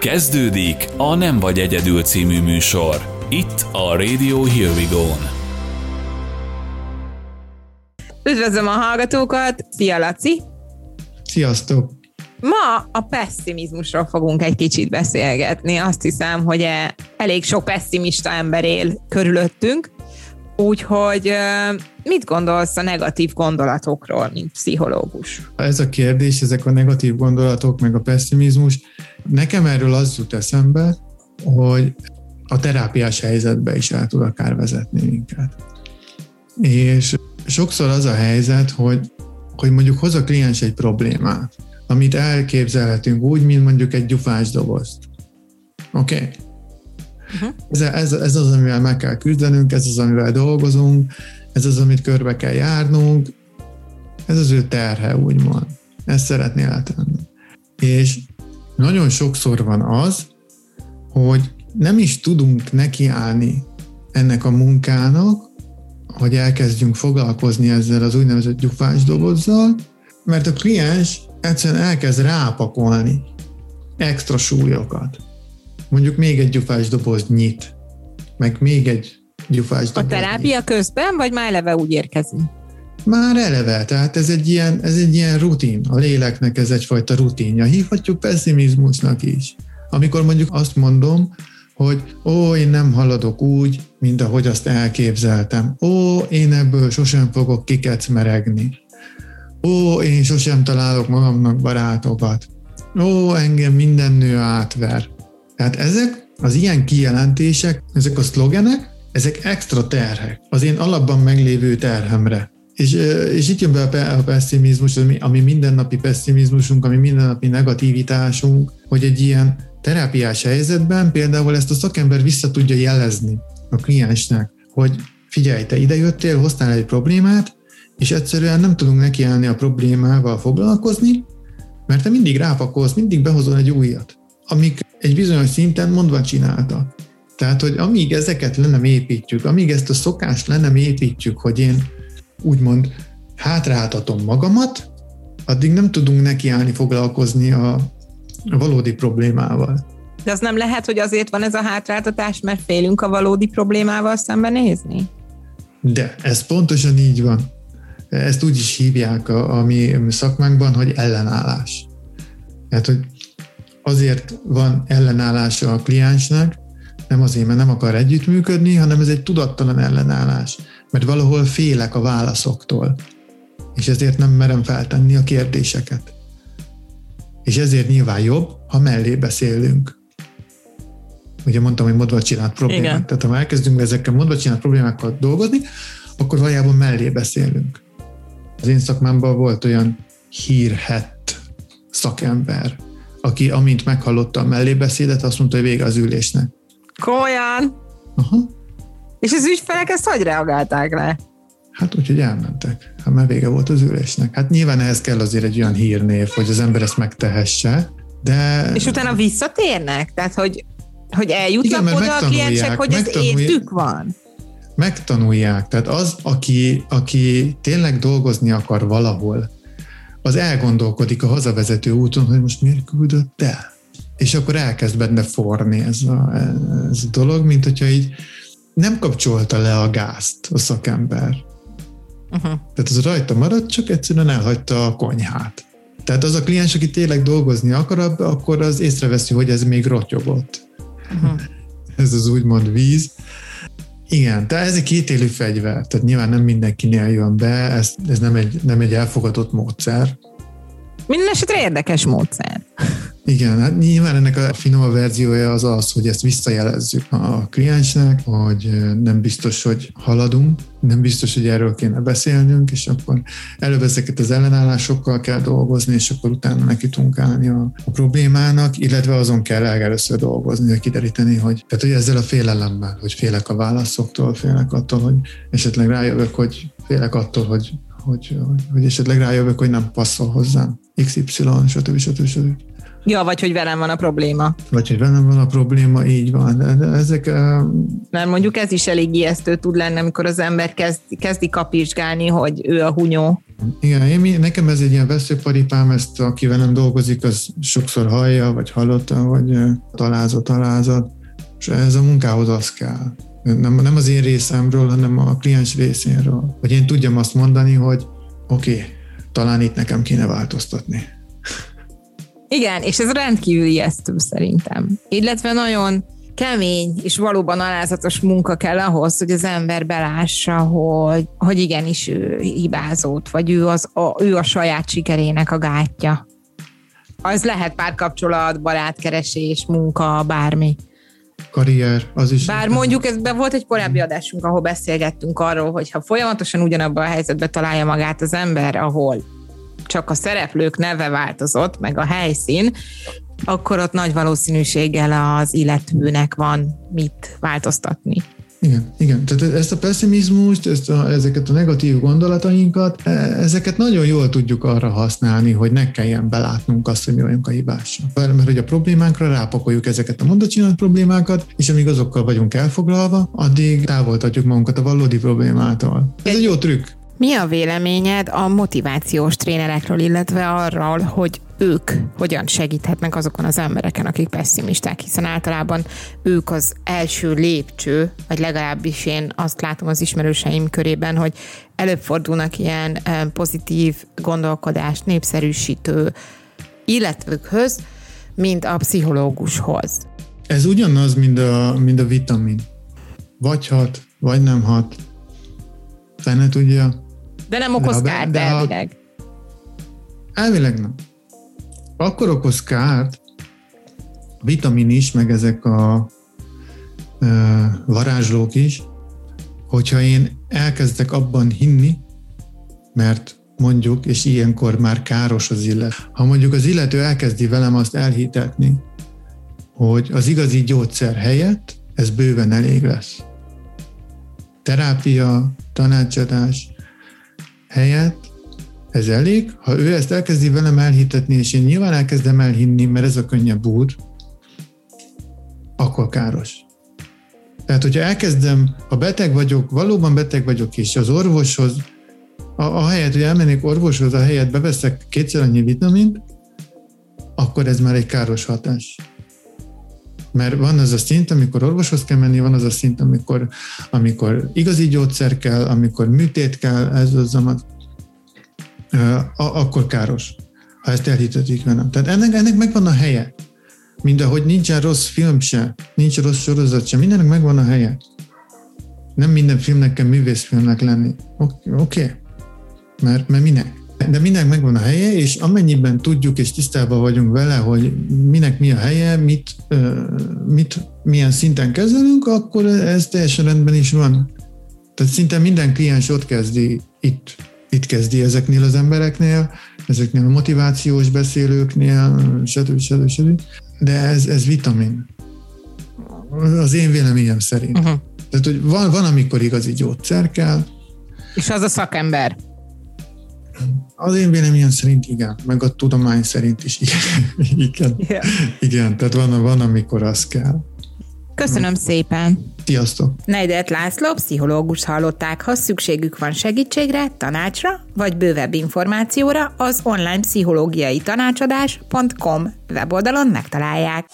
Kezdődik a Nem vagy egyedül című műsor. Itt a Radio Here We Go-n. Üdvözlöm a hallgatókat! Szia, Laci! Sziasztok! Ma a pessimizmusról fogunk egy kicsit beszélgetni. Azt hiszem, hogy e- elég sok pessimista ember él körülöttünk, úgyhogy mit gondolsz a negatív gondolatokról, mint pszichológus? Ez a kérdés, ezek a negatív gondolatok, meg a pessimizmus, nekem erről az jut eszembe, hogy a terápiás helyzetbe is el tud akár vezetni minket. És sokszor az a helyzet, hogy, hogy mondjuk hoz a kliens egy problémát, amit elképzelhetünk úgy, mint mondjuk egy gyufás dobozt. Oké? Okay? Uh-huh. Ez, ez, ez az, amivel meg kell küzdenünk, ez az, amivel dolgozunk, ez az, amit körbe kell járnunk, ez az ő terhe, úgymond. Ezt szeretné eltenni. És nagyon sokszor van az, hogy nem is tudunk nekiállni ennek a munkának, hogy elkezdjünk foglalkozni ezzel az úgynevezett gyufás dobozzal, mert a kliens egyszerűen elkezd rápakolni extra súlyokat. Mondjuk még egy gyufás doboz nyit, meg még egy gyufás doboz A terápia nyit. közben, vagy már eleve úgy érkezünk? Már eleve, tehát ez egy, ilyen, ez egy ilyen rutin, a léleknek ez egyfajta rutinja. Hívhatjuk pessimizmusnak is. Amikor mondjuk azt mondom, hogy ó, én nem haladok úgy, mint ahogy azt elképzeltem. Ó, én ebből sosem fogok kikecmeregni. Ó, én sosem találok magamnak barátokat. Ó, engem minden nő átver. Tehát ezek az ilyen kijelentések, ezek a szlogenek, ezek extra terhek az én alapban meglévő terhemre. És, és itt jön be a pessimizmus, ami, ami mindennapi pessimizmusunk, ami mindennapi negativitásunk, hogy egy ilyen terápiás helyzetben például ezt a szakember vissza tudja jelezni a kliensnek, hogy figyelj, te idejöttél, hoztál egy problémát, és egyszerűen nem tudunk nekiállni a problémával foglalkozni, mert te mindig rápakolsz, mindig behozol egy újat, amik egy bizonyos szinten mondva csináltak. Tehát, hogy amíg ezeket le nem építjük, amíg ezt a szokást le nem építjük, hogy én úgymond hátráltatom magamat, addig nem tudunk nekiállni foglalkozni a, a valódi problémával. De az nem lehet, hogy azért van ez a hátráltatás, mert félünk a valódi problémával szembenézni? De ez pontosan így van. Ezt úgy is hívják a, a mi szakmánkban, hogy ellenállás. Tehát, hogy azért van ellenállása a kliensnek, nem azért, mert nem akar együttműködni, hanem ez egy tudattalan ellenállás, mert valahol félek a válaszoktól, és ezért nem merem feltenni a kérdéseket. És ezért nyilván jobb, ha mellé beszélünk. Ugye mondtam, hogy modva csinált problémák. Igen. Tehát ha elkezdünk ezekkel modva csinált problémákkal dolgozni, akkor valójában mellé beszélünk. Az én szakmámban volt olyan hírhett szakember, aki amint meghallotta a mellébeszédet, azt mondta, hogy vége az ülésnek. Komolyan? Aha. És az ügyfelek ezt hogy reagálták le? Hát úgy, hogy elmentek. Hát már vége volt az ülésnek. Hát nyilván ehhez kell azért egy olyan hírnév, hogy az ember ezt megtehesse, de... És utána visszatérnek? Tehát, hogy, hogy eljutnak Igen, oda a kliensek, hogy ez értük van? Megtanulják. Tehát az, aki, aki tényleg dolgozni akar valahol, az elgondolkodik a hazavezető úton, hogy most miért küldött el. És akkor elkezd benne forni ez a, ez a dolog, mint hogyha így nem kapcsolta le a gázt a szakember. Uh-huh. Tehát az rajta maradt, csak egyszerűen elhagyta a konyhát. Tehát az a kliens, aki tényleg dolgozni akar, akkor az észreveszi, hogy ez még rotyogott. Uh-huh. ez az úgymond víz. Igen, de ez egy kétélű fegyver, tehát nyilván nem mindenkinél jön be, ez, ez nem, egy, nem egy elfogadott módszer. Minden esetre érdekes módszer. Igen, hát nyilván ennek a finom verziója az az, hogy ezt visszajelezzük a kliensnek, hogy nem biztos, hogy haladunk, nem biztos, hogy erről kéne beszélnünk, és akkor előbb ezeket az ellenállásokkal kell dolgozni, és akkor utána neki tudunk állni a, a problémának, illetve azon kell először dolgozni, hogy kideríteni, hogy, tehát, hogy ezzel a félelemmel, hogy félek a válaszoktól, félek attól, hogy esetleg rájövök, hogy félek attól, hogy hogy, hogy, hogy esetleg rájövök, hogy nem passzol hozzám XY, stb. stb. stb Ja, vagy hogy velem van a probléma. Vagy hogy velem van a probléma, így van. De, ezek... Uh... Mert mondjuk ez is elég ijesztő tud lenni, amikor az ember kezd, kezdi kapizsgálni, hogy ő a hunyó. Igen, én, nekem ez egy ilyen veszőparipám, ezt aki velem dolgozik, az sokszor hallja, vagy hallotta, vagy találzott, találzott, és ez a munkához az kell. Nem, nem az én részemről, hanem a kliens részéről. Hogy én tudjam azt mondani, hogy oké, okay, talán itt nekem kéne változtatni. Igen, és ez rendkívül ijesztő szerintem. Illetve nagyon kemény és valóban alázatos munka kell ahhoz, hogy az ember belássa, hogy, hogy igenis ő hibázott, vagy ő, az, a, ő a saját sikerének a gátja. Az lehet párkapcsolat, barátkeresés, munka, bármi karrier, az is. Bár mondjuk ez volt egy korábbi adásunk, ahol beszélgettünk arról, hogy ha folyamatosan ugyanabban a helyzetben találja magát az ember, ahol csak a szereplők neve változott, meg a helyszín, akkor ott nagy valószínűséggel az illetőnek van mit változtatni. Igen, igen. Tehát ezt a pessimizmust, ezt a, ezeket a negatív gondolatainkat, e, ezeket nagyon jól tudjuk arra használni, hogy ne kelljen belátnunk azt, hogy mi vagyunk a hibásak. Mert hogy a problémánkra rápakoljuk ezeket a mondacsinált problémákat, és amíg azokkal vagyunk elfoglalva, addig távoltatjuk magunkat a valódi problémától. Ez egy jó trükk. Mi a véleményed a motivációs trénerekről, illetve arról, hogy ők hogyan segíthetnek azokon az embereken, akik pessimisták, hiszen általában ők az első lépcső, vagy legalábbis én azt látom az ismerőseim körében, hogy előfordulnak ilyen eh, pozitív gondolkodást népszerűsítő illetőkhöz, mint a pszichológushoz. Ez ugyanaz, mint a, mint a vitamin. Vagy hat, vagy nem hat. Fene tudja. De nem okoz de kárt elvileg. Elvileg nem. Akkor okoz kárt, vitamin is, meg ezek a e, varázslók is, hogyha én elkezdek abban hinni, mert mondjuk, és ilyenkor már káros az illet. Ha mondjuk az illető elkezdi velem azt elhitetni, hogy az igazi gyógyszer helyett ez bőven elég lesz. Terápia, tanácsadás, helyett ez elég. Ha ő ezt elkezdi velem elhitetni, és én nyilván elkezdem elhinni, mert ez a könnyebb út, akkor káros. Tehát, hogyha elkezdem, ha beteg vagyok, valóban beteg vagyok, és az orvoshoz, a, a helyet, hogy elmennék orvoshoz, a helyet beveszek kétszer annyi vitamint, akkor ez már egy káros hatás. Mert van az a szint, amikor orvoshoz kell menni, van az a szint, amikor, amikor igazi gyógyszer kell, amikor műtét kell, ez az, amat, akkor káros, ha ezt elhitetik velem. Tehát ennek, ennek megvan a helye. Mind ahogy nincsen rossz film se, nincs rossz sorozat se, mindennek megvan a helye. Nem minden filmnek kell művészfilmnek lenni. Oké, okay. mert, mert minek? De mindenek megvan a helye, és amennyiben tudjuk és tisztában vagyunk vele, hogy minek mi a helye, mit, mit milyen szinten kezelünk, akkor ez teljesen rendben is van. Tehát szinte minden kliens ott kezdi itt, itt kezdi ezeknél az embereknél, ezeknél a motivációs beszélőknél, stb. stb. stb. De ez, ez vitamin. Az én véleményem szerint. Uh-huh. Tehát, hogy van, van, amikor igazi gyógyszer kell. És az a szakember. Az én véleményem szerint igen, meg a tudomány szerint is igen. igen. Yeah. igen, tehát van, van, amikor az kell. Köszönöm szépen! Sziasztok! Neidert László, pszichológus hallották, ha szükségük van segítségre, tanácsra, vagy bővebb információra, az online pszichológiai tanácsadás.com weboldalon megtalálják.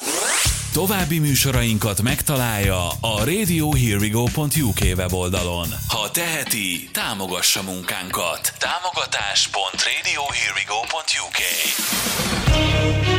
További műsorainkat megtalálja a radiohearwego.uk weboldalon. Ha teheti, támogassa munkánkat. Támogatás.radiohearwego.uk